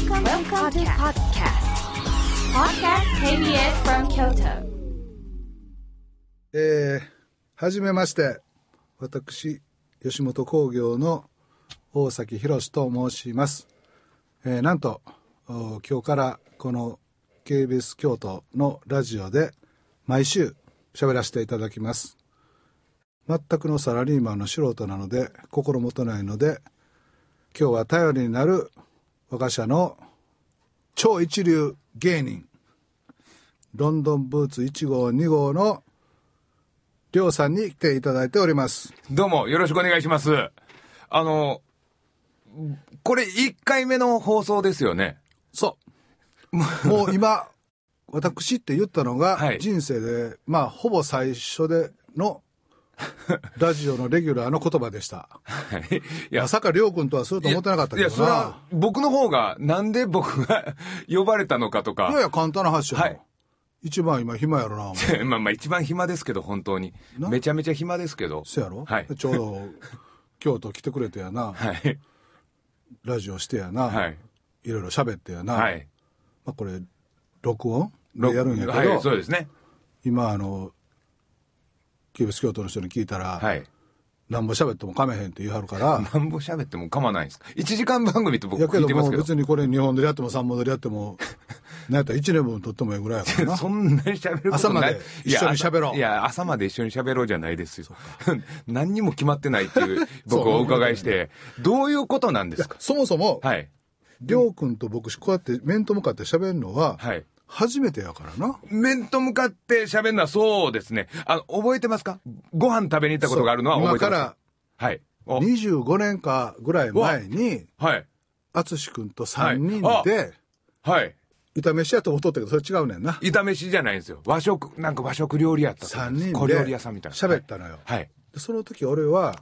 Welcome, Welcome to podcast. Podcast KBS from Kyoto. えー、はじめまして。私、吉本興業の大崎宏と申します。えー、なんと、今日からこの KBS 京都のラジオで毎週喋らせていただきます。全くのサラリーマンの素人なので心もとないので今日は頼りになる我が社の超一流芸人ロンドンブーツ1号2号のりょうさんに来ていただいております。どうも、よろしくお願いします。あの、これ1回目の放送ですよね。そう。もう今、私って言ったのがはい人生で、まあほぼ最初での ラジオのレギュラーの言葉でした。はい。いやまさかりょうくんとはすると思ってなかったけいや、どそれはな。僕の方が、なんで僕が 呼ばれたのかとか。いやいや、簡単な話やろはい一番今暇やろな、まあまあ一番暇ですけど、本当に。なめちゃめちゃ暇ですけど。そやろ、はいちょうど京都来てくれてやな、はい。ラジオしてやな、はい。いろいろ喋ってやな、はい。まあ、これ録音でやるんやけど、はい、そうですね。今あの KBS 京都の人に聞いたら、はい。なんぼ喋ってもかめへんって言いはるから、なんぼ喋っても構わないんですか ?1 時間番組って僕聞いてますけど。別にこれ2本でやっても3本でやっても、なんやったら1年分撮ってもええぐらいやからな。そんなに喋ることない。朝まで一緒に喋ろういや、朝いや朝まで一緒に喋ろうじゃないですよ。何にも決まってないっていう、僕お伺いして、どういうことなんですか？そもそも、はい。りょうくんと僕こうやって面と向かって喋るのは、はい。初めてやからな。面と向かって喋るのはそうですね。あの、覚えてますか？ご飯食べに行ったことがあるのは覚えてます今かはい。おら25年かぐらい前に、はい。淳くんと3人はいで、はい。炒飯やと思っとったけど、それ違うねんな。炒飯じゃないんですよ。和食、なんか和食料理やったと思3うんで小料理で屋さんみたいな。喋ったのよ。はい。でその時俺は、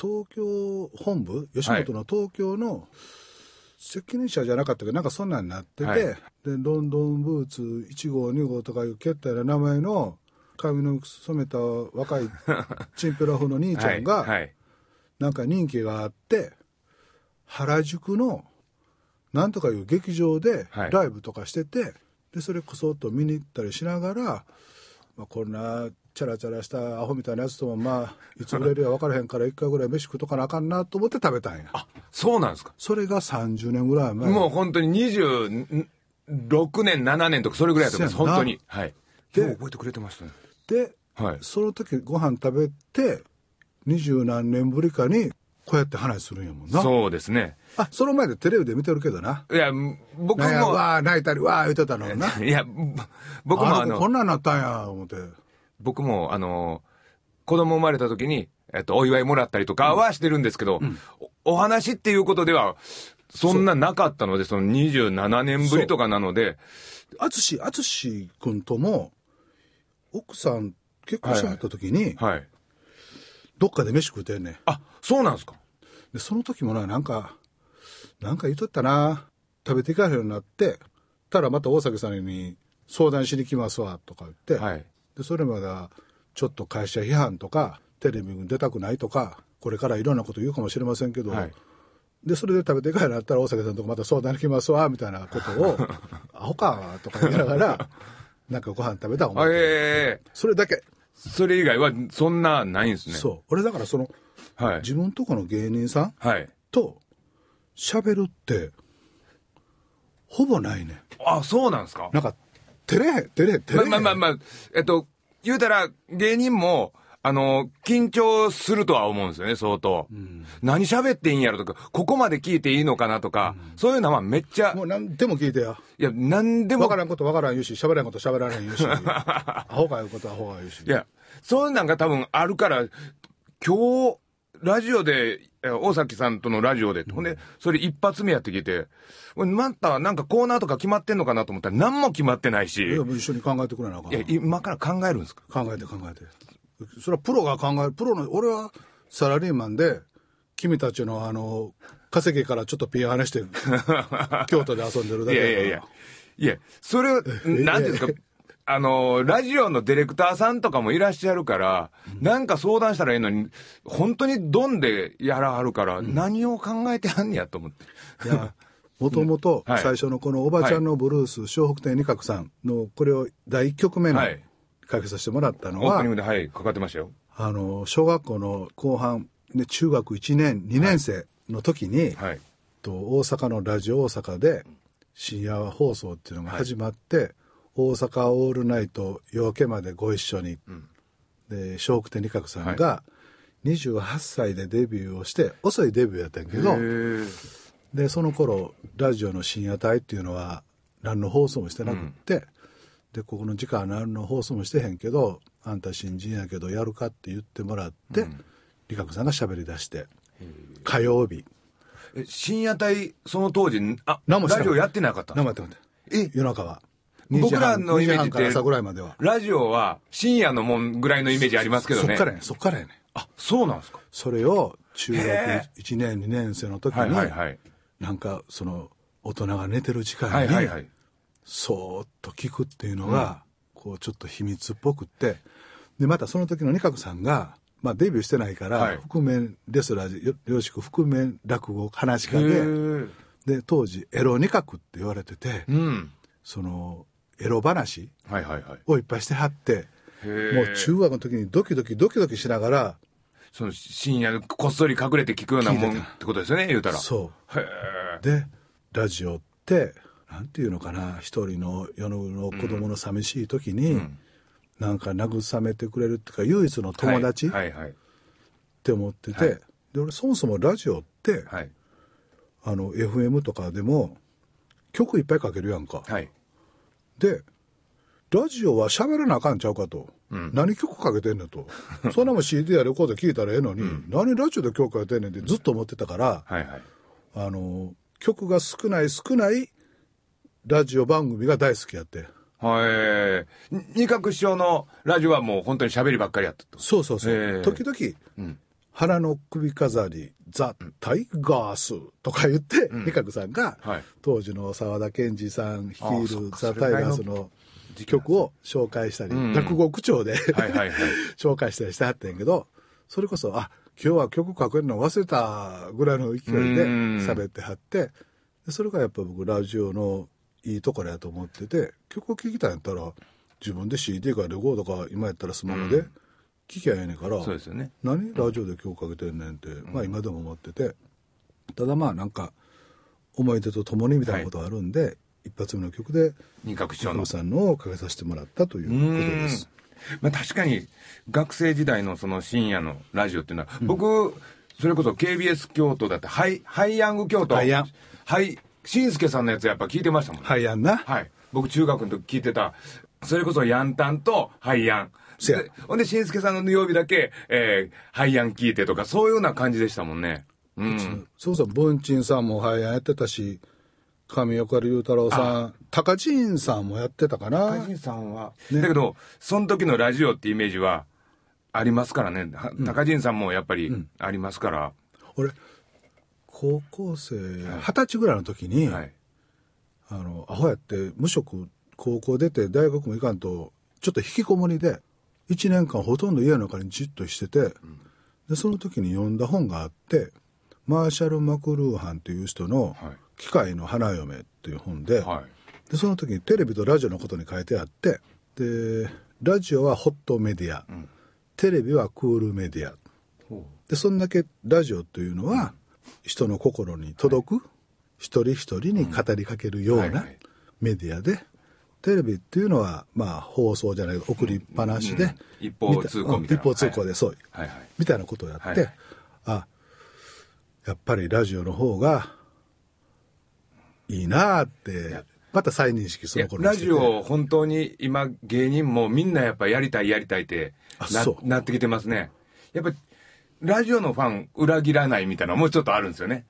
東京本部、吉本の東京の責任者じゃなかったけど、なんかそんなんになってて、はいで、ロンドンブーツ1号、2号とかいうけったいな名前の髪の染めた若い チンペラ風の兄ちゃんはい。が、はい。なんか人気があって、原宿のなんとかいう劇場ではいライブとかしてて、で、それこそっと見に行ったりしながら、まあ、こんなチャラチャラしたアホみたいなやつともまあいつ売れるや分からへんから一回ぐらい飯食うとかなあかんなと思って食べたんやあ、そうなんですか？それが30年ぐらい前もう本当に26年、7年とかそれぐらいだと思います。本当に。はい。で覚えてくれてましたね。ではい。その時ご飯食べて二十何年ぶりかにこうやって話するんやもんなそうですね。あその前でテレビで見てるけどないや、僕も、わー泣いたりわー言ってたのな いや、僕もあの、こんなんなったんや思って僕もあの、子供生まれた時に、えっと、お祝いもらったりとかはしてるんですけど、おお話っていうことでは、そんななかったので、その27年ぶりとかなので、淳淳君とも奥さん結婚しはった時に、はい。どっかで飯食うてんねん。あ、そうなんですか。でその時もななんかなんか言うとったな。食べていかへんようになってたらまた大崎さんに相談しに来ますわとか言って、はい。でそれまではちょっと会社批判とかテレビに出たくないとかこれからいろんなこと言うかもしれませんけど、はい。でそれで食べていかへんようになったら大崎さんとかまた相談に来ますわみたいなことを アホかとか言いながらなんかご飯食べた思あって、ええそれだけ。それ以外はそんなないんですね。そう。俺だからそのはい。自分とこの芸人さんはい。と喋るってほぼないねあ、そうなんですか？なんか照れへん照れへん照れ。へんまあまあまあまあ、えっと、言うたら芸人も、あの、緊張するとは思うんですよね、相当。何喋っていいんやろとか、ここまで聞いていいのかなとか、そういうのはめっちゃ、もう何でも聞いてや。いや、なんでも分か、らんこと分からん言うし喋らんこと喋られん言うし アホか言うことはアホが言うし。いや、そういうのが多分あるから、今日、ラジオで、え大崎さんとのラジオで、ほんで、それ一発目やってきて、またなんかコーナーとか決まってんのかなと思ったら何も決まってないし、いや一緒に考えてくれなあかん。いや、今から考えるんですか？考えて考えて。それはプロが考える。プロの俺はサラリーマンで君たちのあの稼ぎからちょっとピアノして 京都で遊んでるだけだから。いやいやいや。いや、それを、なんていうんですか、あの、ラジオのディレクターさんとかもいらっしゃるから、なんか相談したらいいのに、本当にドンでやらはるから、何を考えてはんねやと思って。いやもともとはい。最初のこの「おばちゃんのブルース」笑北亭二角さんのこれを第1曲目のはい。かけさせてもらったのは、オープニングで、はい、かかってましたよ。あの小学校の後半で中学1年2年生の時に、はい。と大阪のラジオ大阪で深夜放送っていうのが始まって、大阪オールナイト夜明けまでご一緒に、で笑福亭仁鶴さんが28歳でデビューをして遅いデビューやったんやけど。でその頃ラジオの深夜帯っていうのは何の放送もしてなくって、でここの時間は何の放送もしてへんけどあんた新人やけどやるかって言ってもらって、理香子さんが喋り出して。火曜日。え深夜帯、その当時、あ、ラジオやってなかったんですか？生って待ってえ？夜中は僕らのイメージ2時半からって朝ぐらいまではラジオは深夜のもんぐらいのイメージありますけどね。そっからやねそっからやねあ、そうなんですか。それを中学へ1年2年生の時に、はいはいはい。なんかその大人が寝てる時間に、はいはいはい。そーっと聞くっていうのが、こうちょっと秘密っぽくってでまたその時の仁鶴さんが、まあ、デビューしてないから、はい覆面レスラーでよよろしく覆面落語話しへ家でーで当時エロ二角って言われてて、うん。そのエロ話はいはいはい。をいっぱいしてはってもう中学の時にドキドキドキドキしながらその深夜こっそり隠れて聞くようなもんってことですよね、言うたら。そうへでラジオってなんていうのかな一人の世のの子供の寂しい時に、なんか慰めてくれるっていうか唯一のー友達っはいはいて思ってて、はいで俺そもそもラジオって、はい。あの FM とかでも曲いっぱいかけるやんか、はい。でラジオは喋らなあかんちゃうかと、何曲かけてんねんと。そんなもん CD やレコード聞いたらええのに、何ラジオで曲かけてんねんってずっと思ってたから、はいはい。あの曲が少ない少ないラジオ番組が大好きやって。はい。に二角師匠のラジオはもう本当に喋りばっかりやったと。そうそうそう、ええ。時々、花の首飾りザ・タイガースとか言って、仁鶴さんが、はい。当時の沢田研二さん率いるザ・タイガースの曲を紹介したり、ん。落語口調で、はいはいはい。紹介したりしてはったんやけどそれこそあ今日は曲かけるの忘れたぐらいの勢いでうん。喋ってはってでそれがやっぱ僕ラジオのいいところやと思ってて曲を聴きたいんやったら自分で CD かレコードか今やったらスマホで聴きゃええねんから、そうですよね。何？ラジオで曲かけてんねんって、まあ今でも思っててただまあなんか思い出とともにみたいなことがあるんで、一発目の曲で二角師匠。さんのをかけさせてもらったということです。まあ確かに学生時代のその深夜のラジオっていうのは、僕、それこそ KBS 京都だって、ハイ、ハイヤング京都。ハイヤン。はい、しんすけさんのやつやっぱ聞いてましたもんね。はいやんな。はい。僕中学の時聞いてた、それこそヤンタンとハイヤン。せやでほんで、しんすけさんの曜日だけ、えー、ハイヤン聞いてとか、そういうような感じでしたもんね。うん。そうそう、文鎮さんもはいやってたし、上岡龍太郎さん、高陣さんもやってたかな。高人さんは、だけど、その時のラジオってイメージはありますからね。は高人さんもやっぱりありますから。俺、高校生、二十歳ぐらいの時に、はい。あの、アホやって無職、高校出て大学も行かんと、ちょっと引きこもりで、一年間ほとんど家の中にじっとしてて、で、その時に読んだ本があって、マーシャル・マクルーハンっていう人のはい、機械の花嫁っていう本で、はい。でその時にテレビとラジオのことに書いてあってでラジオはホットメディア、テレビはクールメディア。でそんだけラジオというのは人の心に届く、一人一人に語りかけるようなはいはい。メディアで、テレビっていうのはまあ放送じゃない送りっぱなしで、うん。一方通行みたいな。うん一方通行で、そう。はい。はい。みたいなことをやって、はい。はいあやっぱりラジオの方がいいなあってまた再認識その頃ラジオ本当に今芸人もみんなやっぱやりたいやりたいってななってきてますね。やっぱラジオのファン裏切らないみたいなのもうちょっとあるんですよね。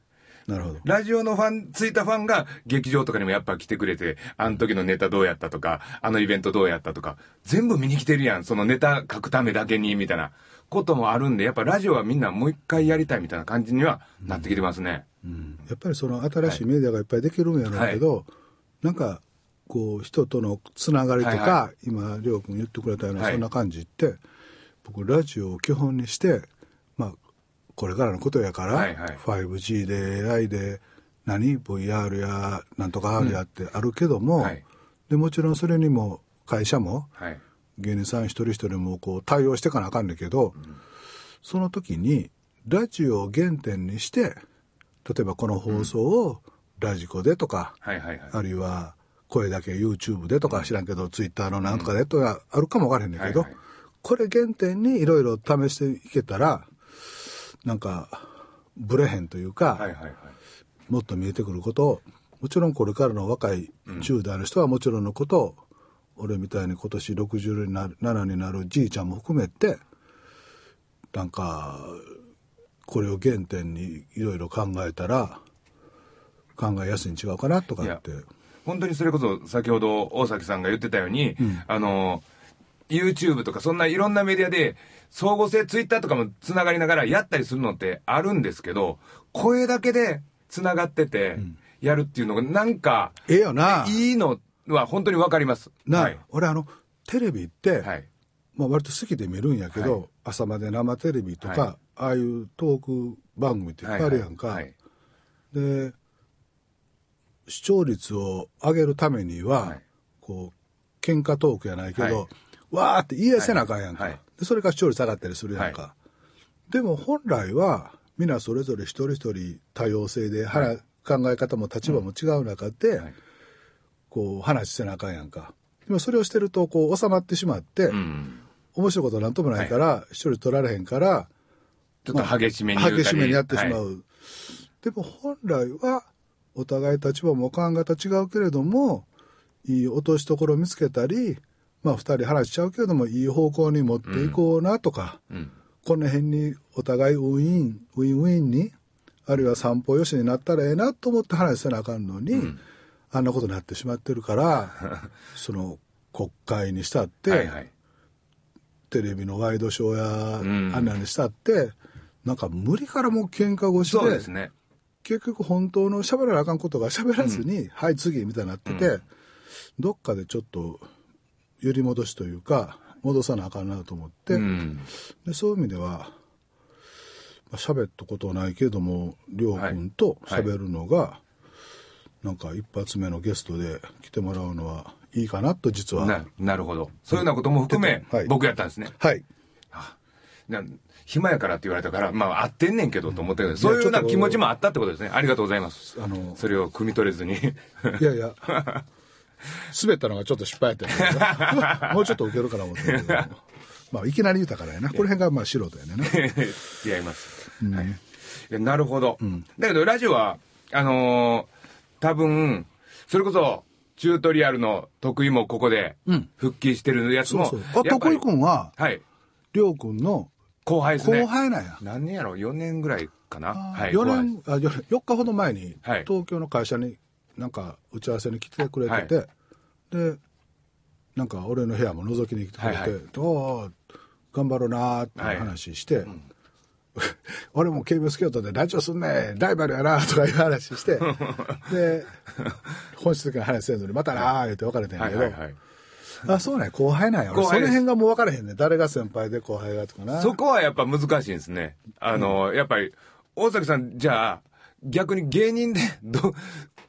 なるほど。ラジオのファン、ついたファンが劇場とかにもやっぱ来てくれて、あの時のネタどうやったとか、あのイベントどうやったとか、全部見に来てるやん、そのネタ書くためだけに、みたいなこともあるんで、やっぱラジオはみんなもう一回やりたいみたいな感じにはなってきてますね。やっぱりその新しいメディアがいっぱいできるんやろうけど、なんかこう人とのつながりとか、はいは今りょう君言ってくれたようなはい。そんな感じって、僕ラジオを基本にしてまあこれからのことやから、はいはい。5G で AI で何 ?VR やなんとか R やってあるけども、はい。でもちろんそれにも会社もはい。芸人さん一人一人もこう対応していかなあかんねんけど、その時にラジオを原点にして例えばこの放送をラジコでとか、はいはいはい。あるいは声だけ YouTube でとか知らんけど、Twitter のなんとかでとかあるかもわからへんねんけど、はいはい。これ原点にいろいろ試していけたらなんかブレへんというか、はいはいはい。もっと見えてくることをもちろんこれからの若い10代の人はもちろんのことを、俺みたいに今年60になる7になるじいちゃんも含めてなんかこれを原点にいろいろ考えたら考えやすいに違うかなとかって。本当にそれこそ先ほど大崎さんが言ってたように、あの YouTube とかそんないろんなメディアで相互性 Twitter とかもつながりながらやったりするのってあるんですけど声だけでつながっててやるっていうのがなんかええよな。いいのは本当にわかります。なあ、はい。俺あのテレビって、はい。まあ、割と好きで見るんやけど、はい。朝まで生テレビとか、はい。ああいうトーク番組っていっぱいあるやんか、はいはいで視聴率を上げるためには、はい。こう喧嘩トークやないけど、はい。わーって言いせなあかんやんか、はい。はいでそれから視聴率上がったりするやんか、はでも本来は皆それぞれ一人一人多様性で、はな考え方も立場も違う中で、はい。こう話せなあかんやんか。でもそれをしてるとこう収まってしまって、うん。面白いことなんともないから一、人取られへんからちょっと激しめに言うたり。激しめにやってしまう、はい。でも本来はお互い立場も考え方違うけれどもいい落としどころを見つけたりまあ二人話しちゃうけれどもいい方向に持っていこうなとか、うん。この辺にお互いウィンウィンウィンにあるいは三方よしになったらええなと思って話せなあかんのに、あんなことになってしまってるから その国会にしたって、はいはい。テレビのワイドショーやんあんなにしたって、なんか無理からもう喧嘩腰でそうですね。結局本当の喋らなあかんことが喋らずに、はい次みたいになってて、どっかでちょっと揺り戻しというか戻さなあかんなと思って、うん。でそういう意味では、まあ、喋ったことはないけども亮君と喋るのが、なんか一発目のゲストで来てもらうのはいいかなと実はななるほど。そういうようなことも含め、はい僕やったんですね。はいな暇やからって言われたから、まあ、合ってんねんけどと思ったけど、そういうような気持ちもあったってことですね。ありがとうございます。あのそれを汲み取れずに。いやいや、滑ったのがちょっと失敗やった もうちょっと受けるかな思ったけど、まあ、いきなり言うたからやな。この辺がまあ素人やねんな。違います。なるほど。だけど、ラジオは、あのー多分、それこそ、チュートリアルの得意もここでうん復帰してるやつも、そうそう。あ、やっぱり徳井君は、はい。りょう君の後輩ですね。後輩なんや。何年やろ ?4 年ぐらいかなはい。4年、あ、4, 4日ほど前に、はい東京の会社になんか打ち合わせに来てくれてて、で、なんか俺の部屋も覗きに来てくれて、はいはい頑張ろうなーって話して、俺も KBS 京都でラジオすんねライバルやなとかいう話して、で、本質的な話せんのに、またなー言って別れてんやけど、はいはいはい。あ、そうね、後輩なんや。俺その辺がもう分からへんね。誰が先輩で後輩がとかな。そこはやっぱ難しいんですね。あの、やっぱり、大崎さん、じゃあ、逆に芸人で、ど、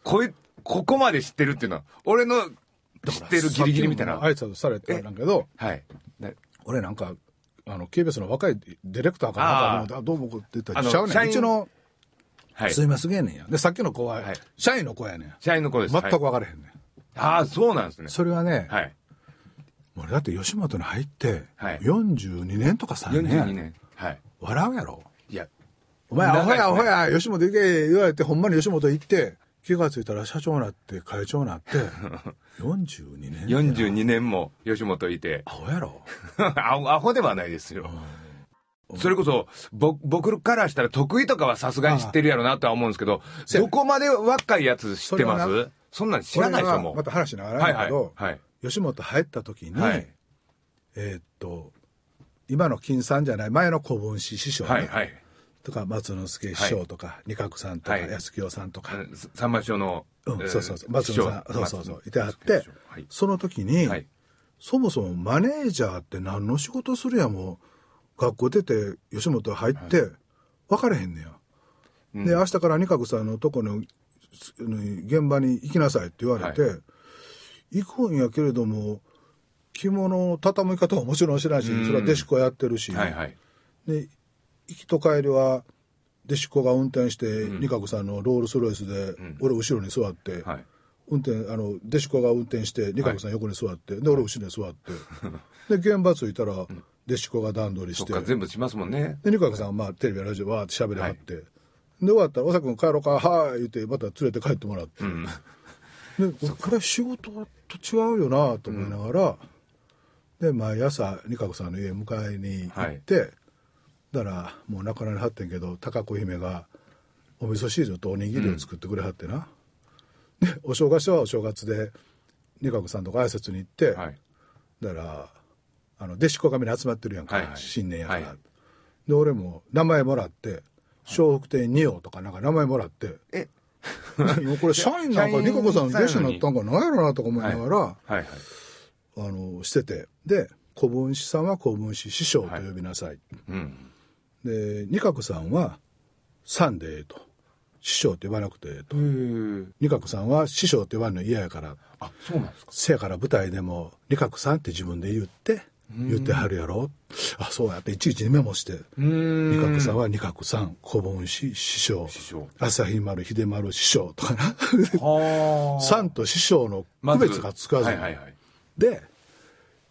こい、ここまで知ってるっていうのは、俺の知ってるギリギリみたいな。挨拶されてたんだけど、はい。な俺なんか、あの、KBS の若いディレクターかなと思って、あどうもって言ったら、ちゃうねん。うちの、はい。すいません芸人や。で、さっきの子は、はい社員の子やねん。社員の子です。全くはい分からへんねん。ああ、そうなんですね。それはね、はい。俺だって吉本に入って、はい42年とか3年や42年。はい。笑うやろ。いや、お前、アホや、アホや、吉本行け、言われて、ほんまに吉本行って、気がついたら社長になって、会長になって、42年。42年も吉本いてア、ホやろ。アホアホではないですよ。それこそ、ぼ、僕からしたら得意とかはさすがに知ってるやろなとは思うんですけど、どこまで若いやつ知ってます？そんなん知らないですよ、もう。また話長いんはいはいだけど、。はい。吉本入った時に、はい。えーっと、今の金さんじゃない、前の小文師師匠、ねはいはい。とか、松之助師匠とか、二角さんとか、はい。安清さんとか、さんま師匠の、そうそうそう、松之さん、そうそうそう、いてはってその時に、はい。そもそもマネージャーって何の仕事するやも学校出て吉本入って分かれへんねや、で明日から二角さんのとこの現場に行きなさいって言われて、は行くんやけれども着物の畳み方はもちろん知らんし、それは弟子子やってるし。で行きと帰りは弟子子が運転して、二角さんのロールスロイスで、俺後ろに座って、はい。運転あの弟子子が運転して二角さん横に座って、で俺後ろに座って。で現場着いたら、弟子子が段取りして。全部しますもんね。で二角さんはまあテレビやラジオわーって喋りはって、で終わったら「大崎君帰ろうかはい」言ってまた連れて帰ってもらって、でこれ仕事と違うよなと思いながら、で毎朝二角さんの家迎えに行って、だからもう亡くなりはってんけど高子姫がお味噌汁とおにぎりを作ってくれはってな、でお正月はお正月で二角さんとか挨拶に行って、はい。だからあの弟子子がみんな集まってるやんか、はいはい。新年やから、はい。で俺も名前もらって笑福亭二葉とかなんか名前もらって。え、もうこれ社員なんか社員リカ子さんの弟子になったんかなんやろなとか思いながら、はいはい。あのしてて。で古文師さんは古文師師匠と呼びなさい、うん。で二角さんは「さんでええ」と「師匠って呼ばなくてええ」と。へえ。二角さんは師匠って呼ばれるの嫌やから。あ、そうなんですか。せやから舞台でも「理角さん」って自分で言って言ってはるやろ。あそうやっていちいちメモしてうーん。二角さんは二角さん古文師師匠。朝日丸秀丸師匠とかな。はあ。さんと師匠の区別がつかず。に、はいはいはい。で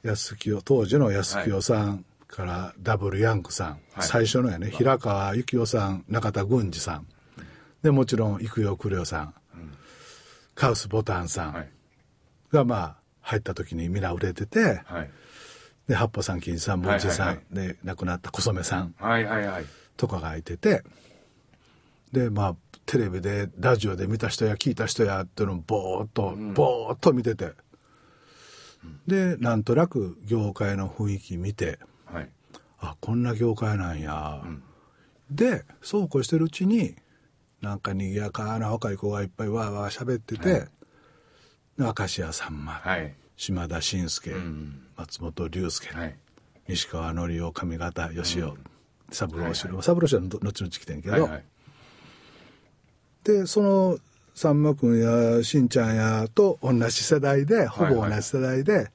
安清当時の安清さんからダブルヤンクさん、はい。最初のやね平川幸雄さん中田郡司さん。でもちろん育代九良さん、カウスボタンさん、はい。がまあ入った時に皆売れててはい。で八方さん金さん文治さん、はいはいで亡くなった小染さん。はいはいはい。とかがいてて。でまあテレビでラジオで見た人や聞いた人やっていうのをボーっと、ボーっと見てて。でなんとなく業界の雰囲気見てはい。あこんな業界なんや、でそうこうしてるうちになんか賑やかな若い子がいっぱいわーわー喋ってて、で明石家さんま、はい。島田紳介、ん松本龍介、はい。西川のりお上方義雄、三郎四郎、はい三郎四郎は後々来てんけど、はいはい。でそのさんま君やしんちゃんやと同じ世代でほぼ同じ世代で、まあ言っ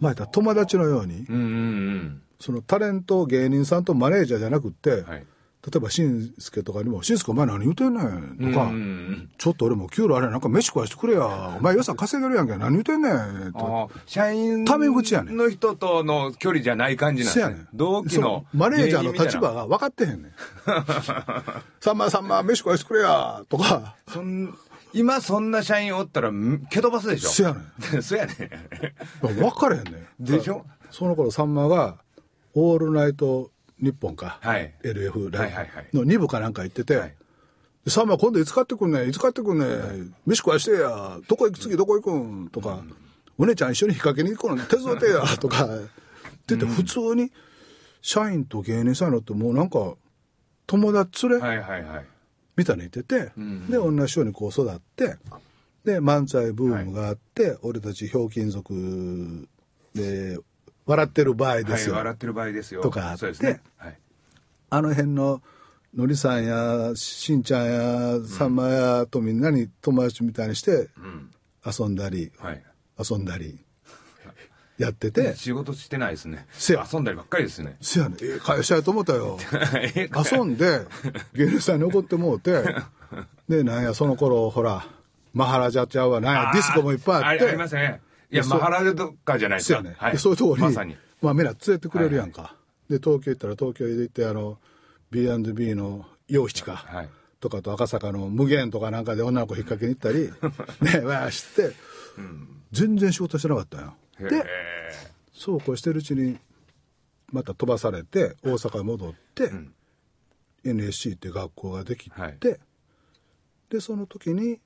たら友達のようにうんうんうん。そのタレント芸人さんとマネージャーじゃなくって、はい。例えばしんすけとかにも「しんすけお前何言うてんねん」とか、うんうんうん。ちょっと俺も給料あれなんか飯食わしてくれや。お前予算稼げるやんけ何言うてんねん」とああ、社員タメ口やねん。の人との距離じゃない感じなんですね。同期のマネージャーの立場が分かってへんねん。さんまさんま飯食わしてくれやとか。そん今そんな社員おったらん蹴飛ばすでしょ？せやねん。そうやね分かれへんねん。でしょ？その頃さんまが「オールナイト日本か」はい。LF ライブ。の2部かなんか行ってて、はい。でさんま今度いつ買ってくんねん？いつ買ってくんねん？飯食わしてや。どこ行く次どこ行くん？とか、お姉ちゃん一緒に引っ掛けに行くの手伝ってや。とか。って言って普通に社員と芸人さんのってもうなんか友達連れ、はいはいはいみたいに言ってて、で同じようにこう育ってで漫才ブームがあって、俺たちひょうきん族で笑ってる場合ですよ、はい笑ってる場合ですよ。とかあって。そうですね。はい。あの辺ののりさんやしんちゃんやさんまやとみんなに友達みたいにして遊んだり、はい。遊んだりやってて、仕事してないですね。せや。遊んだりばっかりですね。せやねん。ええ会社やと思ったよ。え遊んで 芸人さんに怒ってもうて。でなんやその頃ほらマハラジャちゃうわなんやディスコもいっぱいあって。ありますね。いやマハラジャとかじゃないです。かそうやね、はい。でそういうところに、まさに。まあみんな連れてくれるやんか、で東京行ったら東京で行ってあの B&B の洋七か、はい。とかと赤坂の無限とかなんかで女の子引っ掛けに行ったり。ねわーして、全然仕事してなかったんよでへそうこうしてるうちにまた飛ばされて大阪に戻って、NSC って学校ができて、はい。でその時に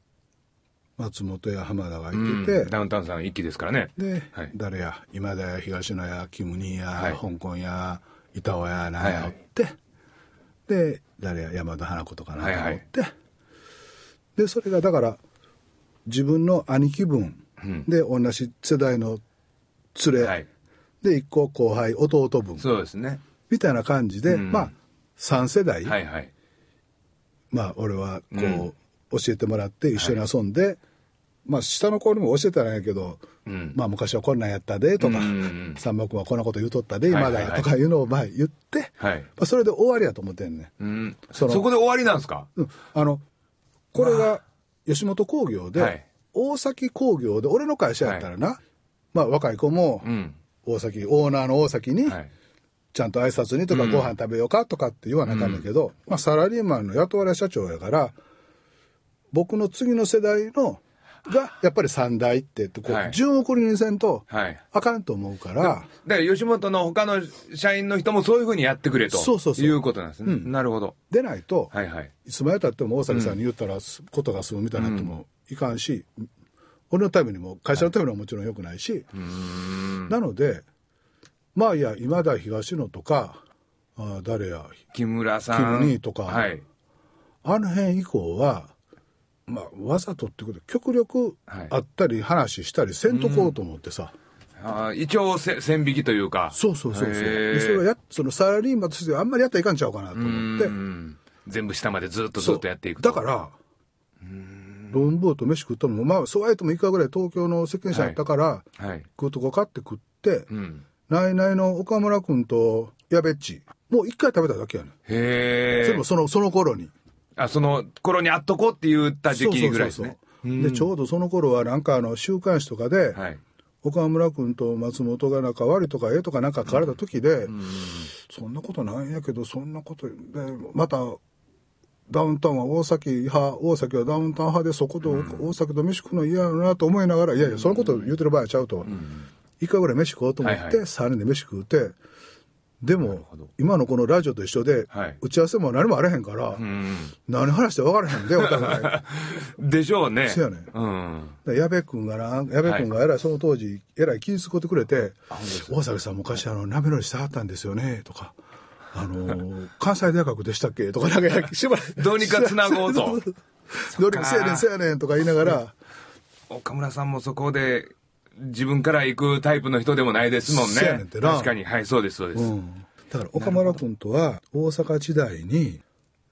松本や浜田がいーてて、うん。ダウンタウンさん一期ですからね。で、はい。誰や今田や東野やキムニーや、はい。香港や板尾やなんやはいはい。おって、で誰や山田花子とかなんかおって、でそれがだから自分の兄貴分うん。で同じ世代の連れ、はい。で一個後輩弟分。そうですね。みたいな感じで、うん。まあ3世代、はいはい。まあ俺はこう、うん。教えてもらって一緒に遊んで、まあ下の子にも教えたらんやけど、うん。まあ昔はこんなんやったでとか、うんうんうん。さんま君はこんなこと言うとったで今はいはいはい。だとかいうのをまあ言って、はい。まあ、それで終わりやと思ってんね、うん。そのそこで終わりなんですか？うん、あのこれが吉本興業で、はい。大崎工業で俺の会社やったらな、まあ若い子もうん。大崎オーナーの大崎に、はい。ちゃんと挨拶にとかうんご飯食べようかとかって言わなあかんねんけど、まあ、サラリーマンの雇われ社長やから僕の次の世代のがやっぱり三代ってこう、はい順送りにせんとはい。あかんと思うから、だから吉本の他の社員の人もそういうふうにやってくれと。そうそうそういうことなんですね。うんなるほど。でないと、はいはい。いつまでたっても大崎さんに言ったらすことが済むみたいになってもいかんし、俺のためにも会社のためにももちろん良くないし、うーん。なのでまあいや今田東野とかあ誰や木村さん。キム兄とかはい。あの辺以降は、まあ、わざとってことで極力はい会ったり話したりせんとこうと思ってさ、あー一応せ線引きというか。そうそうそうそうそれはやそのサラリーマンとしてあんまりやったらいかんちゃうかなと思ってうん全部下までずっとずっとやっていくと。だからロンボーと飯食ったのもまあそうやってもいくらぐらい東京の責任者やったから、はい。食うとこ買って食って、うん。ナイナイの岡村君とやべっちもう一回食べただけやねん、へえそれも。そのその頃にあ、その頃に会っとこうって言った時期ぐらいですね。でちょうどその頃はなんかあの週刊誌とかで、はい。岡村君と松本が仲悪いとかええとかなんか書かれた時で、そんなことないんやけどそんなことでまたダウンタウンは大崎派大崎はダウンタウン派でそこと大崎と飯食うの嫌やなと思いながらいやいやそのこと言うてる場合ちゃうと、一回ぐらい飯食おうと思って、はいはい。3人で飯食うてでも今のこのラジオと一緒で、はい。打ち合わせも何もあれへんから、うん。何話して分からへんでお互い。でしょうね。そうやねうん。で矢部君がな矢部君がえらい。その当時えらい気遣ってくれて本当です「大崎さん昔あの鍋のりしてはったんですよね」とか「あのー関西大学でしたっけ?」とかなんかしばらくどうにか繋ごうと どうにかせやねんせやねんとか言いながら岡村さんもそこで自分から行くタイプの人でもないですもんそうやねんねて。な確かに。はい、そうです、そうです。うんだから岡村君とは大阪時代に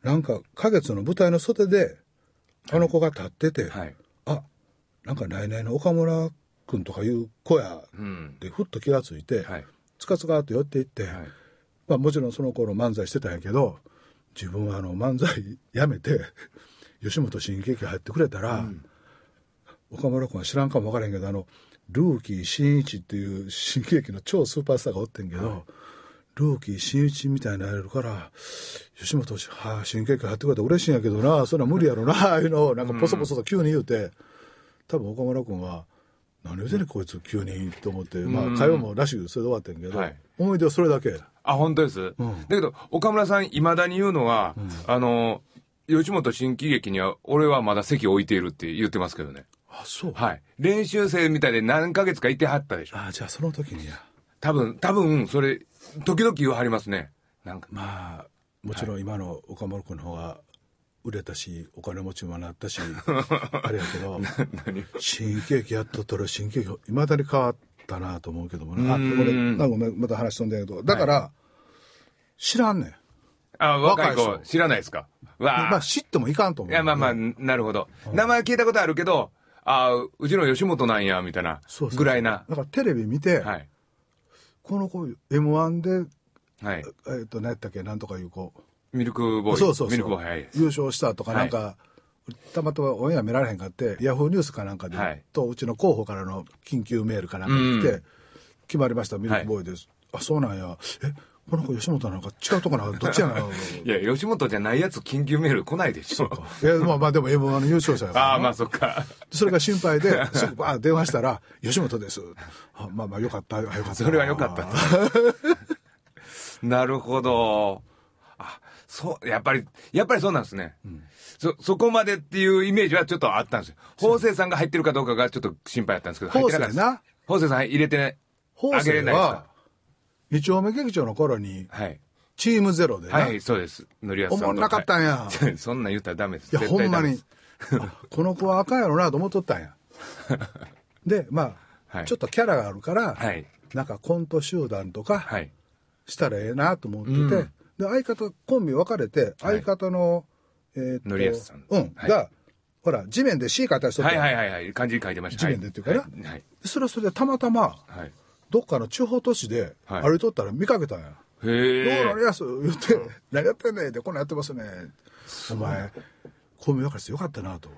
なんか花月の舞台の袖であの子が立ってて、はい。あなんか来年の岡村君とかいう子やうん。でふっと気がついて、はい。つかつかっと寄っていって、はい。まあもちろんその頃漫才してたんやけど自分はあの漫才やめて 吉本新喜劇入ってくれたら、岡村君は知らんかも分からへんけどあのルーキー新一っていう新喜劇の超スーパースターがおってんけど、ルーキー新一みたいになれるから吉本はあ新喜劇入ってくれたら嬉しいんやけどなそんなん無理やろなああ いうのをなんかポソポソと急に言うて、多分岡村君は何言うてんねんこいつ急にと思って、まあ会話もらしくそれで終わってんけど、はい。思い出はそれだけ。あ、本当です？だけど、岡村さん、いまだに言うのは、あの、吉本新喜劇には、俺はまだ席置いているって言ってますけどね。あそうはい。練習生みたいで何ヶ月かいてはったでしょ。あじゃあその時にや多分、多分、それ、時々言わはりますね。なんか。まあもちろん今の岡村君の方が売れたしお金持ちにもなったし あれやけど新喜劇やっとったら新喜劇いまだに変わったなと思うけどもねあうんこれなんかごめんまた話飛んでんけどだから、知らんねんあ、若い子、知らないですか？わあ。まあ知ってもいかんと思ういや、まあまあ、なるほど。名前聞いたことあるけど、ああ、うちの吉本なんや、みたいなぐらいな。だからテレビ見て、はい。この子 m 1ではい。えっ、と何やったっけ？なんとかいう子ミルクボーイ。そうそうそうミルクボーイ、はい。優勝したとかなんか、たまたまオンエア見られへんかってヤフーニュースかなんかで、はいとうちの候補からの緊急メールかなんか来て、う決まりましたミルクボーイです、あそうなんやえこの子吉本なのか違うとこなのどっちやなの いや、吉本じゃないやつ緊急メール来ないでしょ。いやまあまあでも m 1の優勝者やからああ、まあそっか。それが心配で すぐバ電話したら「吉本です」あまあまあよかったあよかったそれはよかった。なるほど。あ、そう、やっぱり、やっぱりそうなんですね。そ、そこまでっていうイメージはちょっとあったんですよ。法政さんが入ってるかどうかがちょっと心配だったんですけど、入ってなかったです。法政さん入れてあげれ政ないですか？は二丁目劇場の頃にはい。チームゼロでな、はい、そうです。のりやすさんと。おもんなかったんやはい そんなん言ったらダメです。いや絶ほんまに この子はあかんやろなと思っとったんや でまあ、はいちょっとキャラがあるから、はい。なんかコント集団とかはい。したらええなと思ってて、うんで相方コンビ分かれて相方の、えーっとのりやすさんうん、はいがほら、地面で詩書いたりしとったはいはいはいはい。漢字に書いてました。地面でっていうかなはい。はい。それはそれでたまたま、はいどっかの地方都市ではい歩いとったら見かけたんや。へどうえ。なりやす言って、何やってんねんって、こんなんやってますね。お前、公明分かれてよかったなと。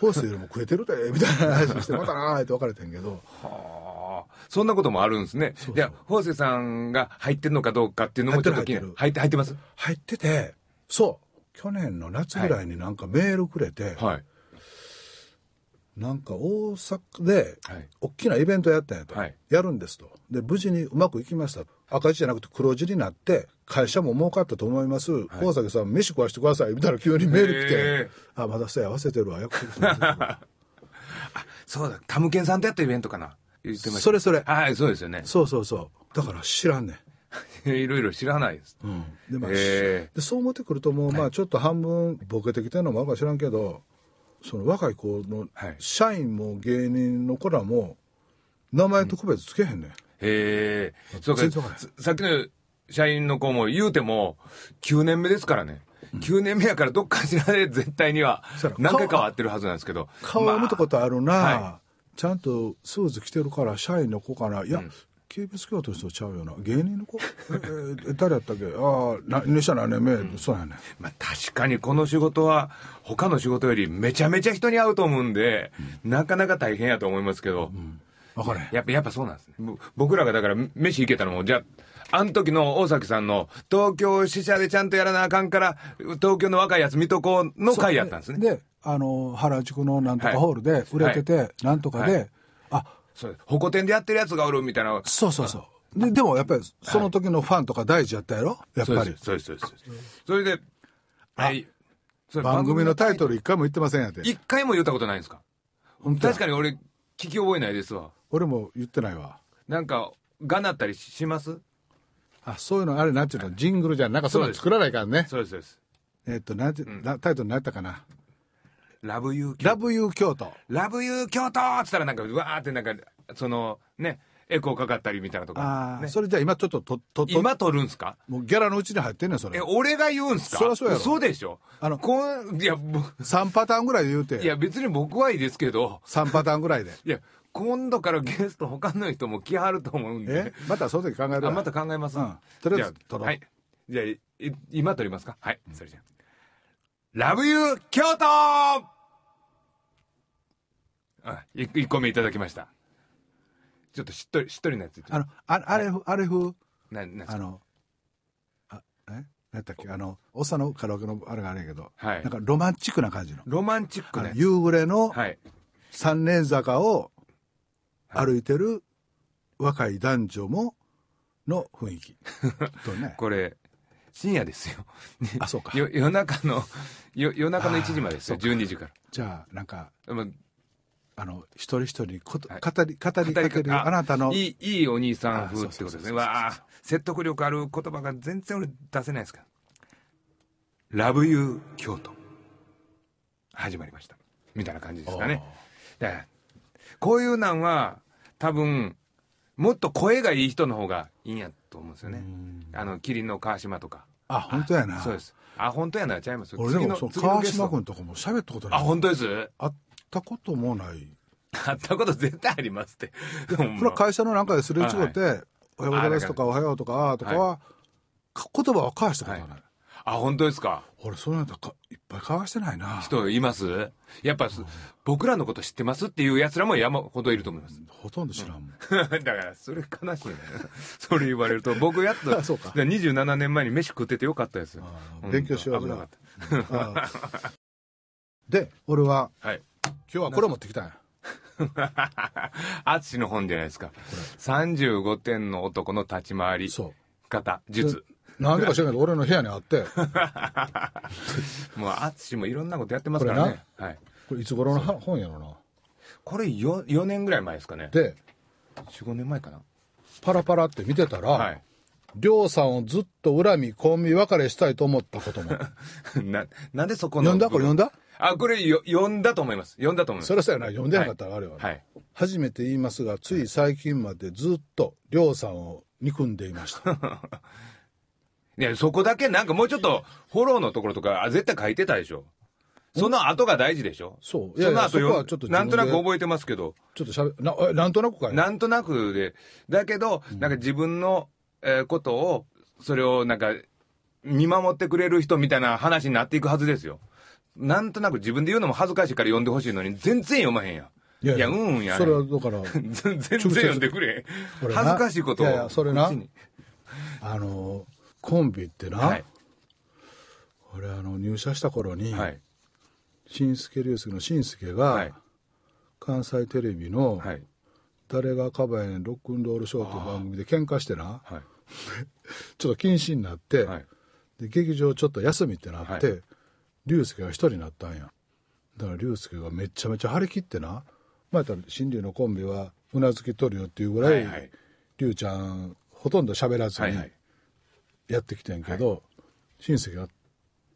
ホースよりも食えてるで、みたいな話して、またなーって分かれてんけど、はあそんなこともあるんですね。じゃあ、法政さんが入ってるのかどうかっていうのもちょっと気に。入って、入ってます？入ってて、そう、去年の夏ぐらいになんかメールくれて、はい。なんか大阪ではい、大きなイベントやったんやと、はいやるんですと。で、無事にうまくいきました。赤字じゃなくて黒字になって、会社も儲かったと思います。大崎さん、飯食わしてください。みたいな急にメール来へて、あ、まだそうや、忘れてるわ。約束します そうだ、タムケンさんとやったイベントかな。言ってました。それそれはい、そうですよね。そうそうそう。だから知らんねん。いろいろ知らないです。でまあへでそう思ってくるともう、まあちょっと半分ボケてきてるのもあるか知らんけどその若い子のはい。社員も芸人の子らも名前と区別つけへんねん、へえ。そうか。からささっきの社員の子も言うても、9年目ですからね。9年目やからどっかしらで 絶対には何回かは会ってるはずなんですけど。顔を見たことあるな、はちゃんとスーツ着てるから社員の子かな。いや、軽ちゃうよな。芸人の子？ええ誰やったっけ？ああな入社何年目、そうやねん。まあ確かにこの仕事は他の仕事よりめちゃめちゃ人に会うと思うんで、なかなか大変やと思いますけど、分からへん。やっぱ、やっぱそうなんですね。ぼ僕らがだから飯行けたのも、じゃあ、あの時の大崎さんの東京支社でちゃんとやらなあかんから、東京の若いやつ見とこうの会やったんですね。であの原宿のなんとかホールで売れてて、なんとかで、はい。あそう保護店でやってるやつがおるみたいな。そうそうそう。ででもやっぱりその時のファンとか大事やったやろ？やっぱり。そうです、そうです、それで、はい。それ番組のタイトル一回も言ってませんやで。一回も言ったことないんですか？確かに俺、聞き覚えないですわ。俺も言ってないわ。なんか、がなったりします？あ、そういうのあれなんていうの、ジングルじゃん。なんかそういうの作らないからね。そうです、そうです。えっと、なんて、なタイトル何やったかな？ラブユーラブユー京都。ラブユー京都っつったらなんか、うわーってなんか、その、ね、エコーかかったりみたいなとあか。あ、ねそれじゃあ今ちょっとと、と、と、今撮るんすか？もうギャラのうちに入ってんねん、それえ、。俺が言うんすか？そりゃそうやろ嘘でしょあのこん、いや、ぼ3パターンぐらいで言うて。いや、別に僕はいいですけど、3パターンぐらいで。いや、今度からゲスト他の人も来はると思うんでえ？またその時考えるわあ、また考えます。うんとりあえず撮ろうはい。じゃあ、い今撮りますか？はい。それじゃあラブユー京都あ、い一個目いただきました。ちょっとしっとり、しっとりなやつあの、ああれふ、あれ風、な、なんですか？あの、あ、え？何やったっけ？あの、おっさんのカラオケのあれがあれやけど、はいなんかロマンチックな感じの。ロマンチックなやつ。あの夕暮れのはい。三年坂を歩いてる若い男女も、の雰囲気。とね。これ、深夜ですよ。ねあそうかよ夜中の、よ夜中の1時までですよ。そう12時かじゃあ、なんか、ら。まああの、一人一人にこと、はい語り、語りかけるあなたの、いい、いいお兄さん風ってことですね。わあ、説得力ある言葉が全然俺出せないですから。ラブユー京都。始まりました。みたいな感じですかね。だからこういうなんは、多分、もっと声がいい人の方がいいんやと思うんですよね。あの、麒麟の川島とか。あ、本当やな。そうです。あ、本当やな、ちゃいます。俺でも、川島君とかも喋ったことなあ、い。本当です？会ったこともない。会ったこと絶対ありますって。ほんまそれは会社のなんかですれ違って、おはようございますとか、おはようとか、とかは、か言葉は交わしたことはない。あ、本当ですか？俺、そういうのかいっぱい交わしてないな。人います？やっぱ、僕らのこと知ってますっていう奴らも山ほどいると思います。ほとんど知らんもん。だから、それ悲しいね。それ言われると、僕やっと、あ そうか27年前に飯食っててよかったですよ。勉強しよう危なかった。で、俺は、はい。今日はこれ持ってきたんや。アツシの本じゃないですか。35点の男の立ち回り。方、術。なんでか知らんけど、俺の部屋にあって、もう、アツシもいろんなことやってますからね。はい。これいつ頃のは本やろな。これ 4, 4年ぐらい前ですかね。で、4、5年前かな。パラパラって見てたら、はい。りょうさんをずっと恨み、コンビ別れしたいと思ったことも。な、なんでそこの。読んだ？これ読んだ？あ、これよ読んだと思います。読んだと思います。そりゃそうやな、読んでなかったらあれは、はい。初めて言いますが、つい最近までずっとりょうさんを憎んでいました。い や、そこだけなんかもうちょっとフォローのところとか、あ絶対書いてたでしょ。その後が大事でしょそういやいやその後よちょっとなんとなく覚えてますけど、ちょっとしゃべなえなんとなくかい？なんとなくで、だけど、なんか自分の、えーことを、それをなんか、見守ってくれる人みたいな話になっていくはずですよ。なんとなく自分で言うのも恥ずかしいから読んでほしいのに、全然読まへんやん。いや、うんうんやねそれはだから全然読んでくれ恥ずかしいことを。いやいやそれなあのコンビってな、はい。俺あの入社した頃に、はい。新助竜介の新助が、はい。関西テレビのはい。「誰がカバーんロックンロールショー」という番組で喧嘩してなはい。ちょっと禁止になって、はい。で劇場ちょっと休みってなって、は竜介が一人になったんや。だから竜介がめちゃめちゃ張り切ってな。まあ言ったら新竜のコンビはうなずき取るよっていうぐらい、はいはい。竜ちゃんほとんど喋らずにはいはい。やってきてんけど、親戚が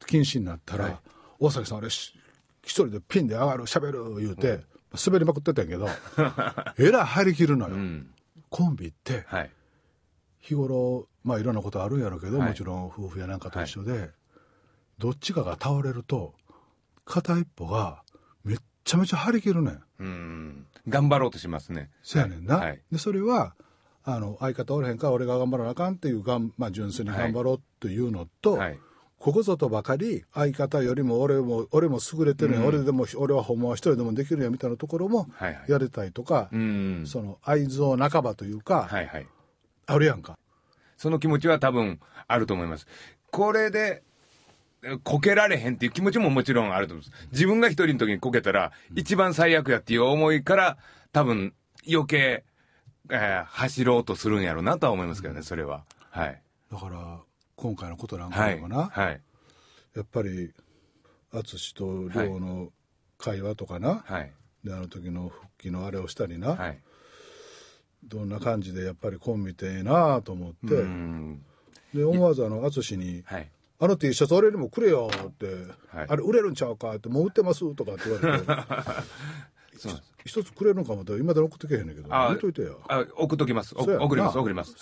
禁止になったら、はい。大崎さんあれし一人でピンで上がる喋る言うて、滑りまくってたんやけど えらい張り切るのよ、うん。コンビってはい。日頃まあいろんなことあるんやろうけど、はい。もちろん夫婦やなんかと一緒で、どっちかが倒れると片一歩がめっちゃめちゃ張り切るねんうん。頑張ろうとしますね。そやねんな、はい。でそれはあの相方おれへんから俺が頑張らなあかんっていうがん、まあ、純粋に頑張ろうというのと、はい。ここぞとばかり相方よりも俺も俺も優れてるんや、うん俺でも俺はほんまは一人でもできるんやみたいなところもはいはいやれたりとか、うん。その愛憎半ばというか、はいはい。あるやんかその気持ちは多分あると思います。これで、えこけられへんっていう気持ちももちろんあると思います。自分が一人の時にこけたら、一番最悪やっていう思いから、多分余計、えー走ろうとするんやろうなとは思いますけどね、それは。はい。だから今回のことなんはい。かでもな、はい。やっぱり淳と亮の会話とかな、はい。であの時の復帰のあれをしたりな、はい。どんな感じでやっぱりコンビってええなと思って、うん。で思わずあの淳にはい。「あの T シャツ俺にもくれよ」って、はいあれ売れるんちゃうか?」って「もう売ってます」とかって言われて。一つくれるんかもって今で送ってけへんねんけどあ言っといてよあ、送っときます。送ります、送ります。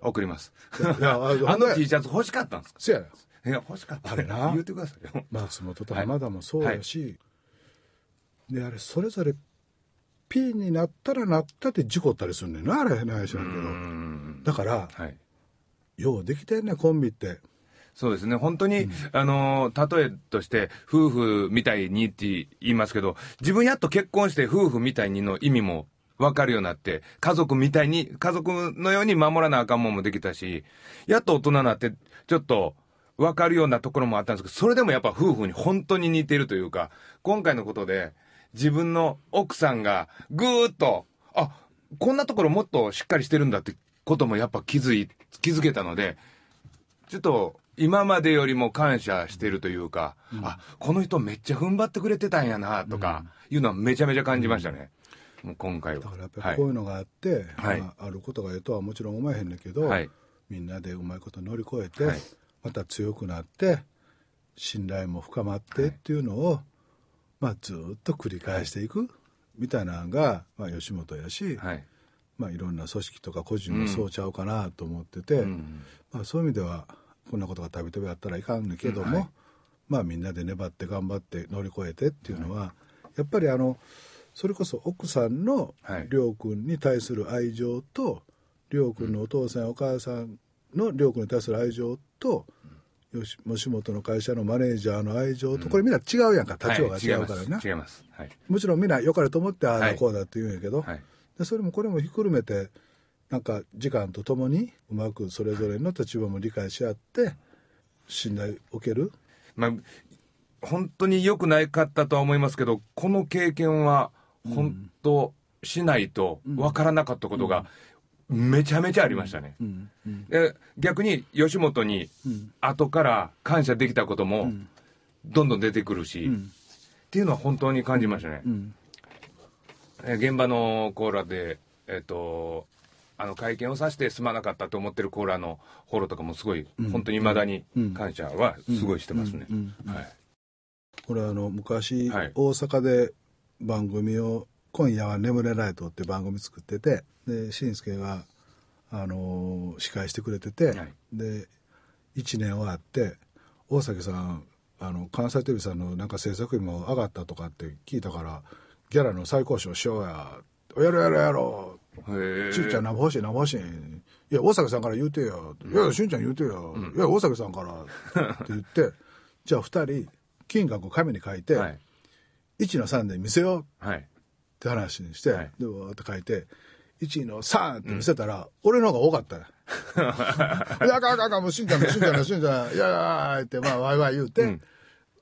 送ります。いやああの T シャツ欲しかったんですか？せやねんいや、欲しかった。あれな言ってくださいよ。松本と浜田もそうやし、であれそれぞれ P になったらなったって事故ったりするねんなあれない知らんけうどん。だからはい。ようできてんねコンビってそうですね。本当に、あのー、例えとして、夫婦みたいにって言いますけど、自分やっと結婚して夫婦みたいにの意味も分かるようになって、家族みたいに、家族のように守らなあかんもんもできたし、やっと大人になって、ちょっと分かるようなところもあったんですけど、それでもやっぱ夫婦に本当に似てるというか、今回のことで、自分の奥さんがぐーっと、あ、こんなところもっとしっかりしてるんだってこともやっぱ気づい、気づけたので、ちょっと今までよりも感謝してるというか、あこの人めっちゃ踏ん張ってくれてたんやなとかいうのはめちゃめちゃ感じましたね、もう今回は。だからやっぱりこういうのがあって、はい。まあ、あることがええとはもちろん思えへんねんけど、はい。みんなでうまいこと乗り越えて、はい。また強くなって信頼も深まってっていうのを、まあ、ずっと繰り返していくみたいなのが、まあ、吉本やし、はい、まあ、いろんな組織とか個人もそうちゃうかなと思ってて、うん。まあ、そういう意味ではこんなことがたびたびあったらいかんけども、うんはい。まあ、みんなで粘って頑張って乗り越えてっていうのは、やっぱりあのそれこそ奥さんのはい。亮君に対する愛情と亮君のお父さんやお母さんの亮君に対する愛情と、吉吉本の会社のマネージャーの愛情と、これみんな違うやんか立場が違うからな、はい、違います。はい、もちろんみんな良かれと思ってああこうだって言うんやけど、はい。でそれもこれもひっくるめてなんか時間とともにうまくそれぞれの立場も理解し合って信頼を受ける。まあ、本当に良くないかったとは思いますけどこの経験は本当しないと分からなかったことがめちゃめちゃありましたね、うん。うん。で逆に吉本にうん。後から感謝できたこともどんどん出てくるし、ん。っていうのは本当に感じましたね、現場のコーラでえっ、とあの会見をさせてすまなかったと思ってるコーラのフォローとかもすごい、本当に未だに感謝はすごいしてますね、これあの昔、はい。大阪で番組を「今夜は眠れないと」って番組作っててでしんすけが、あのー司会してくれてて、はい。で1年終わって大崎さんあの関西テレビさんのなんか制作費も上がったとかって聞いたからギャラの再交渉しようや。やろうやろうやろしゅんちゃん何欲しい何欲しいいや大阪さんから言うてよ、いやいやしゅんちゃん言うてよ、いや大阪さんからって言って。じゃあ二人金額を紙に書いて、はい。1の3で見せよう。はい。って話にして、はい。でわーって書いて1の3って見せたら、俺の方が多かった。ね いやあかんあかんあかんもうしんちゃんもしんちゃんもしんちゃんいやいやってまあワイワイ言うて、うん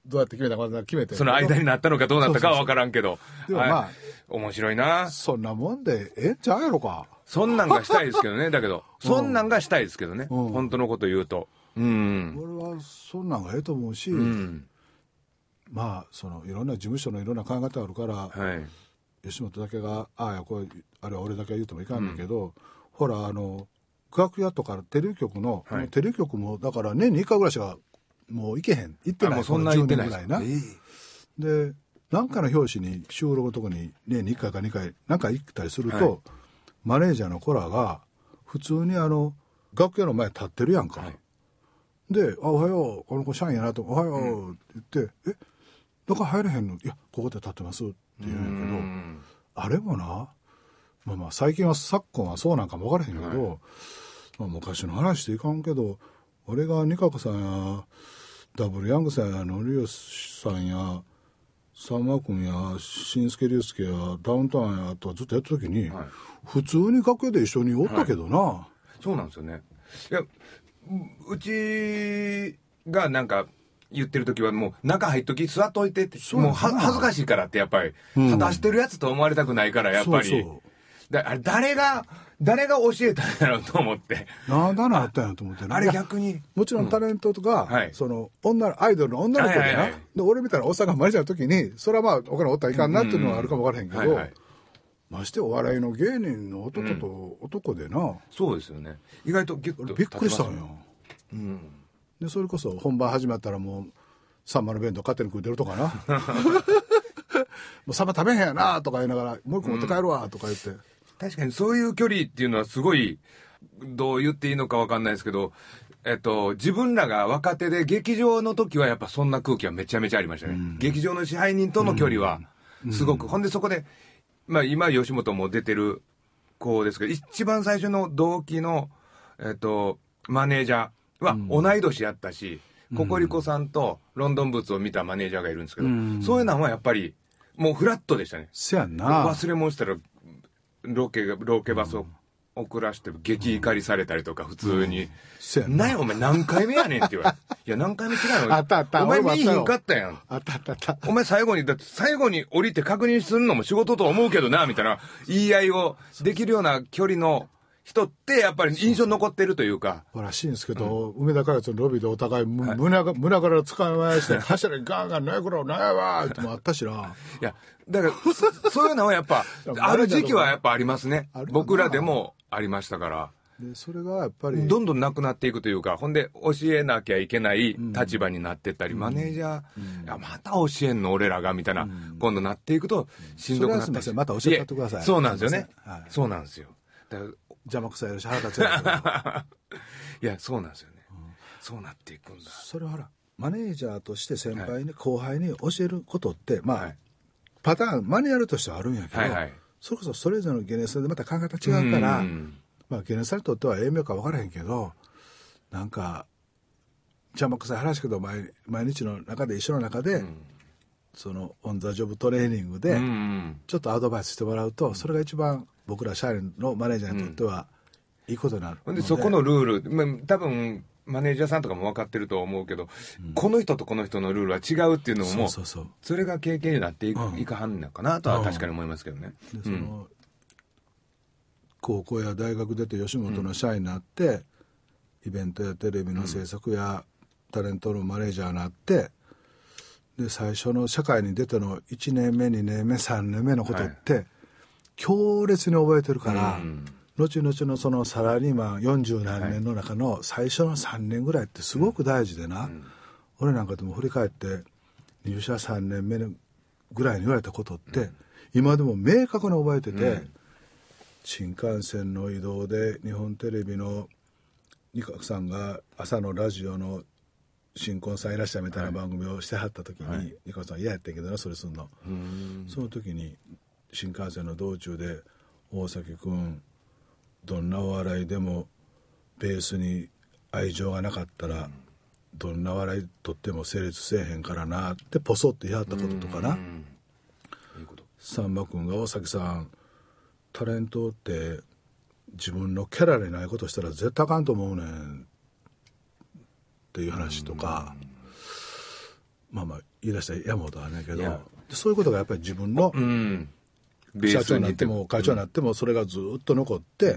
どうやって決めたか決めてその間になったのかどうなったかは分からんけどでもまあはい面白いな。そんなもんでええんちゃうやろか。そんなんがしたいですけどねだけど。そんなんがしたいですけどね。うん。本当のこと言うと。うん。俺はそんなんがええと思うし、うん。まあそのいろんな事務所のいろんな考え方あるから、はい。吉本だけがああやこれあれは俺だけが言うてもいかんねんけど、ほらあの楽屋とかテレビ局の、はい。テレビ局もだから年に1回ぐらいしかもう行けへん。行ってないあもうそんな言ってないこの10年ぐらいな、で何かの表紙に収録のとこに年に1回か2回なんか行ったりすると、はい。マネージャーの子らが普通にあの楽屋の前立ってるやんか、はい。で「あおはようこの子社員やな」と「おはよう」って言って「え中入れへんの？いやここで立ってます」って言うんやけど、うん。あれもなまあまあ最近は昨今はそうなんかも分からへんけど、まあ、昔の話でいかんけど俺が仁子さんやダブルヤングさんやのりよしさんやさんま君や新助竜介やダウンタウンやとかずっとやった時に、はい。普通に楽屋で一緒におったけどな、そうなんですよね。いやううちがなんか言ってる時はもう中入っとき座っといてってもう恥ずかしいからってやっぱり、うん。果たしてるやつと思われたくないからやっぱり。そうそう。だあれ誰が誰が教えたんやろうと思って。なんだなあったんやと思ってな。あれ逆に。もちろんタレントとか、はい。その女のアイドルの女の子でな、はいはいはいで俺みたいなおっさんがマネージャーの時にそれはまあお金おったらいかんなっていうのはあるかも分からへんけど、はいはい。ましてお笑いの芸人の男と男でな、そうですよね。意外とギュッと俺びっくりしたんよ。うん。でそれこそ本番始まったらもうサンマの弁当勝手に食うてるとかな。もうサンマ食べへんやなとか言いながらもう一個持って帰るわとか言って、確かにそういう距離っていうのはすごいどう言っていいのかわかんないですけどえっと、自分らが若手で劇場の時はやっぱそんな空気はめちゃめちゃありましたね、劇場の支配人との距離はすごく、ほんでそこで、まあ、今吉本も出てる子ですけど一番最初の同期の、えっと、マネージャーは同い年やったし、ココリコさんとロンドンブーツを見たマネージャーがいるんですけど、うん。そういうのはやっぱりもうフラットでしたね。せやんな。忘れ物したらロケがロケバスを送らして激怒りされたりとか普通に。せや「んお前何回目やねん」って言われて「いや何回目違うよあったあった。お前見えへんかったやん」あったあったあった。お前最後に、だって最後に降りて確認するのも仕事と思うけどな、みたいな。言い合いをできるような距離の人ってやっぱり印象残ってるというか、らしいんですけど、梅田開発のロビーでお互いむ、胸が胸から使い回して柱にガンガン「なんやこれなんやわ」ってもあったしないや、だからそ、そう。いう。のはやっぱ、ある時期はやっぱありますね。僕らでもありましたから。でそれがやっぱりどんどんなくなっていくという。か、ほんで教えなきゃいけない立場になってったり、マネージャー、いやまた教えんの俺らがみたいな、今度なっていくとしんどくなったりそれはすいませんまた教えてやってくださいそう。なんですよねはい。そう。なんですよ。だから邪魔くさいし腹立つやろ。いや、そうなんですよね。そうなっていくんだ。それはほらマネージャーとして先輩に、後輩に教えることってまあ、はい。パターンマニュアルとしてはあるんやけど、はいはい。それこそそれぞれのゲネスでまた考え方違うから、うん。まあ、ゲネスにとっては英明か分からへんけどなんか邪魔くさい話けど毎毎日の中で一緒の中で、そのオン・ザ・ジョブトレーニングで、うんちょっとアドバイスしてもらうと、それが一番僕ら社員のマネージャーにとってはいいことになる。ほんで、そこのルール、まあ、多分、マネージャーさんとかも分かってると思うけど、この人とこの人のルールは違うっていうのも、そうそうそう。それが経験になってい,、うん。いかはんのかなとは確かに思いますけどね。でその、高校や大学出て吉本の社員になって、イベントやテレビの制作やタレントのマネージャーになってで最初の社会に出ての1年目2年目3年目のことって、強烈に覚えてるから、うん。後々のそのサラリーマン40何年の中の最初の3年ぐらいってすごく大事でな、俺なんかでも振り返って入社3年目ぐらいに言われたことって、今でも明確に覚えてて、新幹線の移動で日本テレビの二角さんが朝のラジオの新婚さんいらっしゃいみたいな番組をしてはった時に、はい。ニコラさん嫌やったけどなそれすんの、うん。その時に新幹線の道中で大崎君どんなお笑いでもベースに愛情がなかったらどんな笑いとっても成立せえへんからなってポソって言いはったこととかな、さんま君が大崎さんタレントって自分のキャラでないことしたら絶対あかんと思うねん。っていう話とか、まあまあ言い出したら山本はねんけど。そういうことがやっぱり自分の社長になっても会長になってもそれがずっと残って、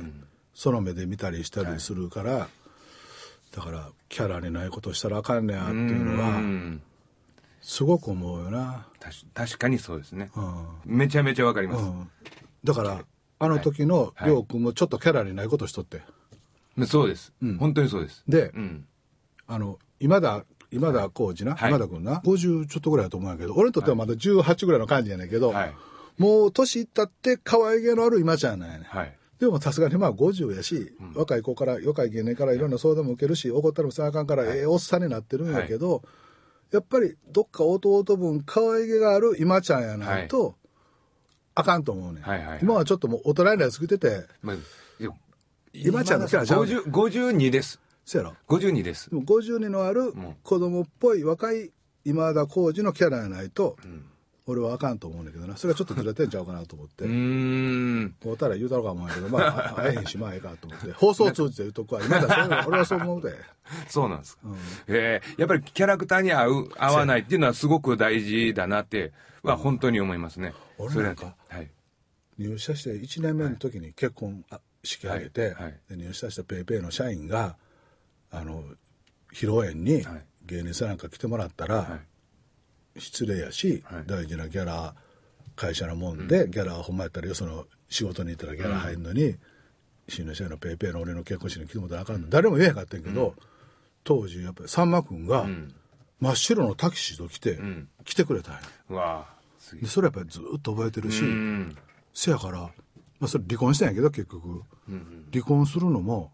その目で見たりしたりするから、だからキャラにないことしたらあかんねやっていうのうはん。すごく思うよな。確かにそうですね。うん。めちゃめちゃわかります。うん、だからあの時のはい。亮君もちょっとキャラにないことしとって、そうです。本当にそうです。で、うん。あの今田今田浩二な、はい。今田君な50ちょっとぐらいだと思うんやけど俺にとってはまだ18ぐらいの感じやねんけど、はいもう年いったって可愛げのある今ちゃんなんやね。んはい。でもさすがにまあ50やし、若い子から若い芸人からい。ろんな相談も受けるし怒ったりもせなあかんから、ええおっさんになってるんやけど、やっぱりどっか弟分可愛げがある今ちゃんやないと、あかんと思うね。ん、はいはいはい。今はちょっともう大人になりすぎててまあ今ちゃんのキャラちゃうねん50 52です。せやろ？52です。でも52のある子供っぽい若い今田耕司のキャラやないと、俺はあかんと思うんだけどな。それはちょっとずれてんちゃうかなと思って、うーん。こうたら言うたろうか思うんやけどまああ会えへんしまあええかと思って。放送を通じて言うとくわ今田そういうの俺はそう思うで。そうなんですか、え。ーやっぱりキャラクターに合う合わないっていうのはすごく大事だなっては本当に思いますね、それ俺なんかはい。入社して1年目の時に結婚あ式挙げて、はい。はい。で入社したペイペイの社員があの披露宴にはい。芸人さんなんか来てもらったら、はい失礼やし、はい。大事なギャラ会社のもんで、ギャラほんまやったらよその仕事に行ったらギャラ入るのに、新の社員のペイペイの俺の結婚式に来てもらあかんの、誰も言えへんかったんやけど、当時やっぱりさんま君が真っ白のタキシード着て、ん。来てくれたんや。でそれやっぱりずっと覚えてるし、うん。せやから、まあ、それ離婚したんやけど結局、離婚するのも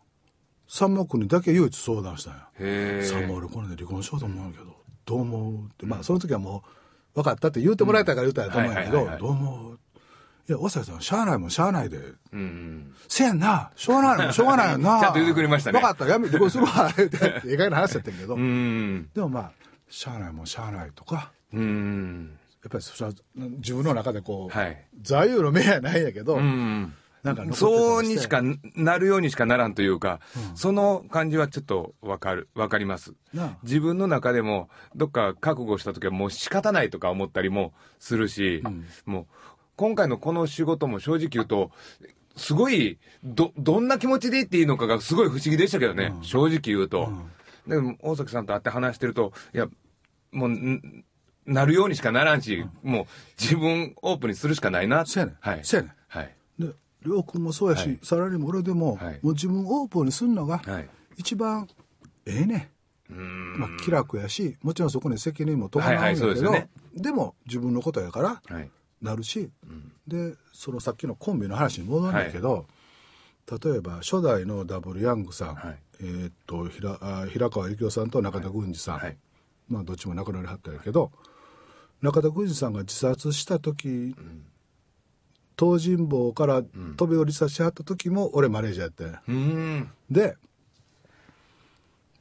さんま君にだけ唯一相談したんや。さんま俺これで離婚しようと思うんやけど、どう思うって。まあその時はもう分かったって言うてもらえたから言うたんやと思うんやけど、どう思う？いや大崎さんしゃあないもんしゃあないで。うん。うんせやんな。しょうがないもんしょうがないよな。ちゃんと言うてくれましたね。分かった。やめ離婚するわ言うて意外な話やったけど、うん。でもまあしゃあないもんしゃあないとか。うん。やっぱりそれは自分の中でこう、はい。座右の銘やないんやけど、うんなんかそうにしかなるようにしかならんというか、その感じはちょっとわかる、わかります。自分の中でも、どっか覚悟した時はもう仕方ないとか思ったりもするし、もう、今回のこの仕事も正直言うと、すごい、ど、どんな気持ちで言っていいのかがすごい不思議でしたけどね、正直言うと。でも、大崎さんと会って話してると、いや、もう、んなるようにしかならんし、もう自分オープンにするしかないなって。そうやねんはい。そうやねんはい。で亮君もそうやし、はい。さらにも俺でも、はい。もう自分オープンにするのがはい。一番ええねん。ん、まあ、気楽やしもちろんそこに責任も伴うんやけど、はいはいでね。でも自分のことやからはい。なるし、でそのさっきのコンビの話に戻るんだけど、例えば初代のダブルヤングさん、はい。えーっと平あ平川幸雄さんと中田軍司さん、はい。まあどっちも亡くなりはったんやけど中田軍司さんが自殺した時、東尋坊から飛び降りさせてはった時も俺マネージャーやってん。で、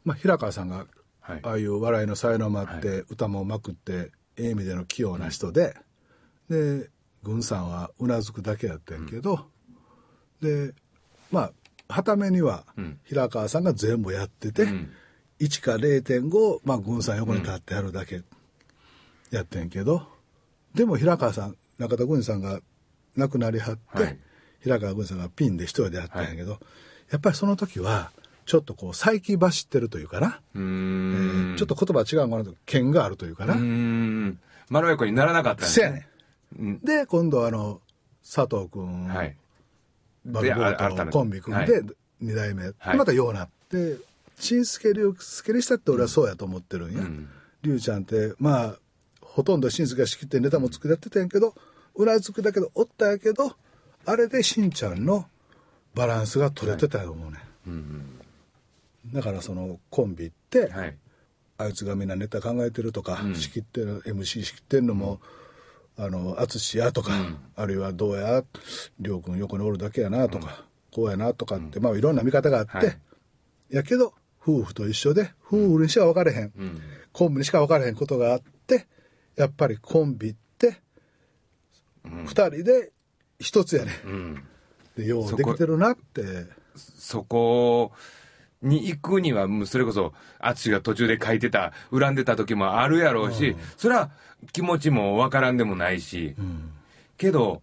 まあ、平川さんがはい。ああいう笑いの才能もあって、は歌もうまくってええ意味での器用な人で、で軍さんはうなずくだけやったんやけど、でまあはためにはん。平川さんが全部やってて、ん。1か0.5、まあ、軍さん横に立ってやるだけやってんけど、でも平川さん中田軍さんが亡くなりはって、はい。平川軍さんがピンで一人でやったんやけど、やっぱりその時はちょっとこう再起走ってるというかな、えん。ーちょっと言葉違うものと剣があるというかな、うーん。まろやかにならなかったんですせやねうん。んで今度あの佐藤君、はい。バルボートのコンビ組んで2代目、はい。またようなって新助龍助にしたって俺はそうやと思ってるんや。ん。龍、ちゃんってまあほとんど新助が仕切ってネタも作りやってたんやけどうなずくだけどおったんやけどあれでしんちゃんのバランスが取れてたと思うね、だからそのコンビって、はい。あいつがみんなネタ考えてるとか、仕切ってる MC 仕切ってんのも、あの淳やとか、あるいはどうや亮君横におるだけやなとか、こうやなとかって、まあいろんな見方があって、はい。やけど夫婦と一緒で夫婦にしか分かれへん、コンビにしか分かれへんことがあってやっぱりコンビって二人で一つやね、うん。でよそうこできてるなって。そこに行くには、それこそ、淳が途中で書いてた、恨んでた時もあるやろうし、それは気持ちもわからんでもないし、けど、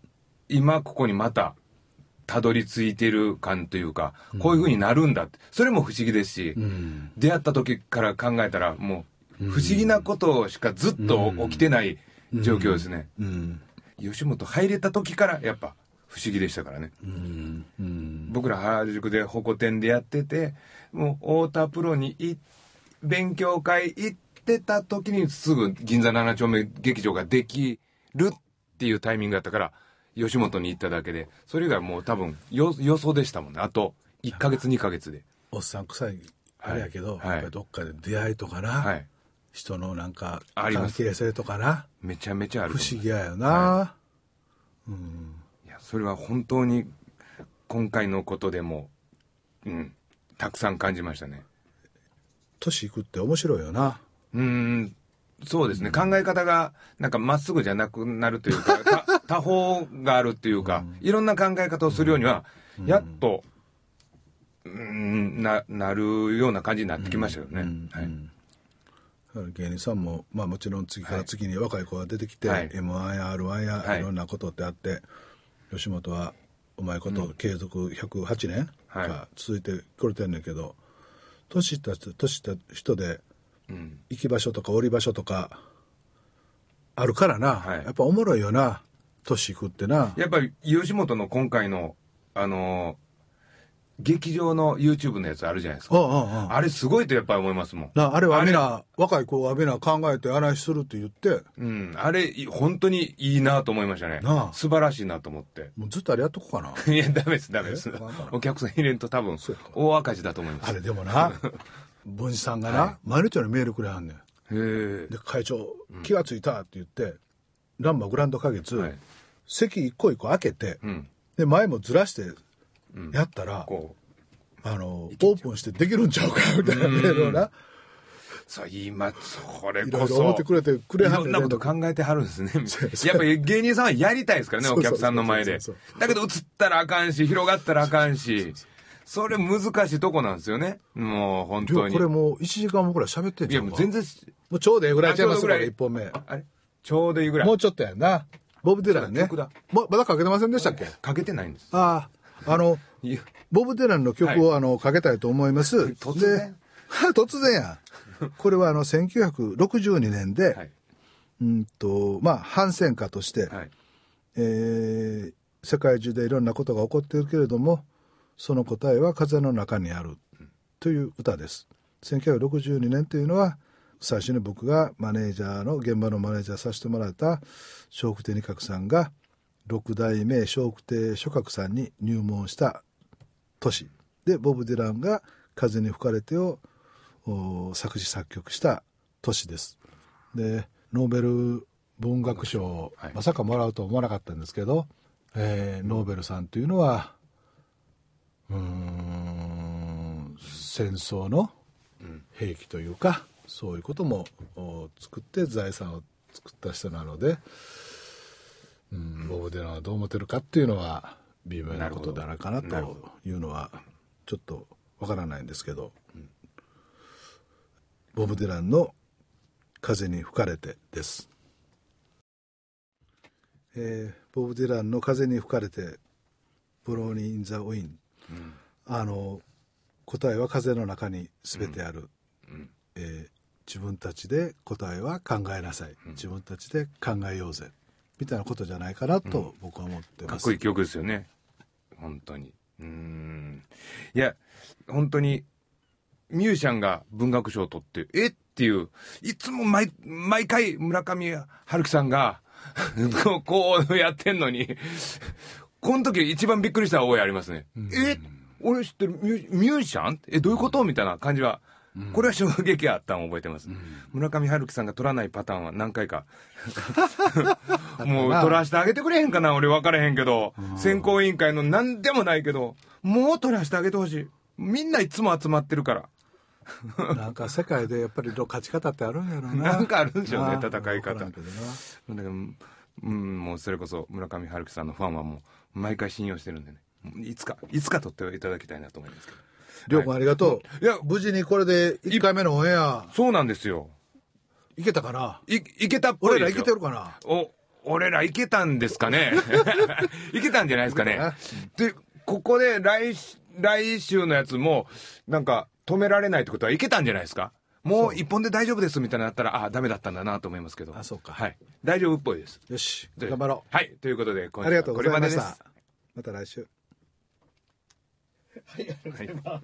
今ここにまた、たどり着いてる感というか、こういう風になるんだって、それも不思議ですし、出会った時から考えたら、もう、不思議なことしかずっと起きてない状況ですね。うん吉本入れた時から、やっぱ、不思議でしたからね。うんうん。僕ら原宿でホコ天でやっててもう太田プロにい勉強会行ってた時にすぐ銀座7丁目劇場ができるっていうタイミングだったから吉本に行っただけでそれがもう多分よ予想でしたもんね。あと1ヶ月2ヶ月で。おっさん臭いあれやけど、はい。やっぱりどっかで出会いとかな、はい人のなんか関係性とかな。めちゃめちゃある不と思議やよな、い。やそれは本当に今回のことでもうんたくさん感じましたね。年いくって面白いよな。うーん、そうですね。考え方が、なんかまっすぐじゃなくなるというか、た多方があるっていうか、いろんな考え方をするようには、やっと、うーん、な、なるような感じになってきましたよね。はい。芸人さんも、まあ、もちろん次から次に若い子が出てきて、はい。m 1や r 1やはい。いろんなことってあって、吉本はうまいこと継続108年はい。が続いてくれてんねんけど、年いった人年いった人でうん。行き場所とか降り場所とかあるからな、はい。やっぱおもろいよな。年いくってな。やっぱり、吉本の今回の、あのー劇場の YouTube のやつあるじゃないですか。あれすごいとやっぱり思いますもん。なあれはみな若い子はみんな考えて話するって言ってうん。あれ、い本当にいいなと思いましたねなあ。素晴らしいなと思って。もうずっとあれやっとこうかな いや、ダメです、ダメです。お客さん入れんと多分、大赤字だと思います。あれでもな 文治さんがな、毎日のようにメールくれはんねんへえ。で会長気がついたって言って、ランマグランド花月、はい席一個一個開けて、うん。で前もずらしてやったら、こう。あのオープンしてできるんちゃうかみたいなメールをなそう、今、それこそ。思ってくれてくれはんねんいろんなこと考えてはるんですね。やっぱり芸人さんはやりたいですからね、お客さんの前で。だけど映ったらあかんし、広がったらあかんし。それ難しいとこなんですよね。もう本当に。これもう1時間もぐらい喋ってんいやじゃんもう全然、もうちょうどええぐらいちゃいますからあちょうどぐらい1本目あれ？ちょうどいいぐらい。もうちょっとやんなボブ・ディランねまだかけてませんでしたっけ？かけてないんです。あああのボブ・ディランの曲を、あのかけたいと思います。突然？で 突然や。これはあの1962年で、はい。うんとまあ反戦歌として、はい。えー世界中でいろんなことが起こっているけれどもその答えは風の中にあるという歌です。1962年というのは最初に僕がマネージャーの現場のマネージャーさせてもらった笑福亭仁鶴さんが六代目笑福亭諸鶴さんに入門した年でボブ・ディランが「風に吹かれてを」お作詞作曲した年です。でノーベル文学賞をはいまさかもらうとは思わなかったんですけど、えーノーベルさんというのはうーん戦争の兵器というか、そういうこともお作って財産を作った人なので、うん、ボブ・ディランはどう思ってるかっていうのは微妙なことだなかなというのはちょっとわからないんですけど、ボブ・ディランの「風に吹かれて」です。えーボブ・ディランの「風に吹かれて」「ブローニー・イン・ザ・ウィン」あの答えは風の中に全てある、えー自分たちで答えは考えなさい、自分たちで考えようぜみたいなことじゃないかなと僕は思ってます、かっこいい曲ですよね。本当に。うーん。いや、本当に、ミュージシャンが文学賞を取って、えっていう、いつも毎、毎回村上春樹さんが、こうやってんのに、この時一番びっくりした覚えありますね。え俺知ってるミューミュージシャン？え、どういうこと？みたいな感じはこれは衝撃あったんを覚えてます、村上春樹さんが取らないパターンは何回か。もう取らしてあげてくれへんかな俺分からへんけど。選考委員会の何でもないけどもう取らしてあげてほしい。みんないつも集まってるから。なんか世界でやっぱり勝ち方ってあるんやろうな。なんかあるんでしょうね戦い方。わからんけどうん、もうそれこそ村上春樹さんのファンはもう毎回信用してるんでね。いつかいつか取っていただきたいなと思いますけどりょうくんありがとう、いや無事にこれで1回目のオンエア。そうなんですよ。いけたかな？いいけたっぽい俺らいけてるかな？お俺らいけたんですかね？いけたんじゃないですかね。でここで来し来週のやつもなんか止められないってことはいけたんじゃないですか？もう一本で大丈夫ですみたいなのあったらあダメだったんだなと思いますけど。あそうか。はい。大丈夫っぽいです。よし。で頑張ろう。はい。ということで今ありがとうございましこれまでたまた来週嘿嘿嘿哈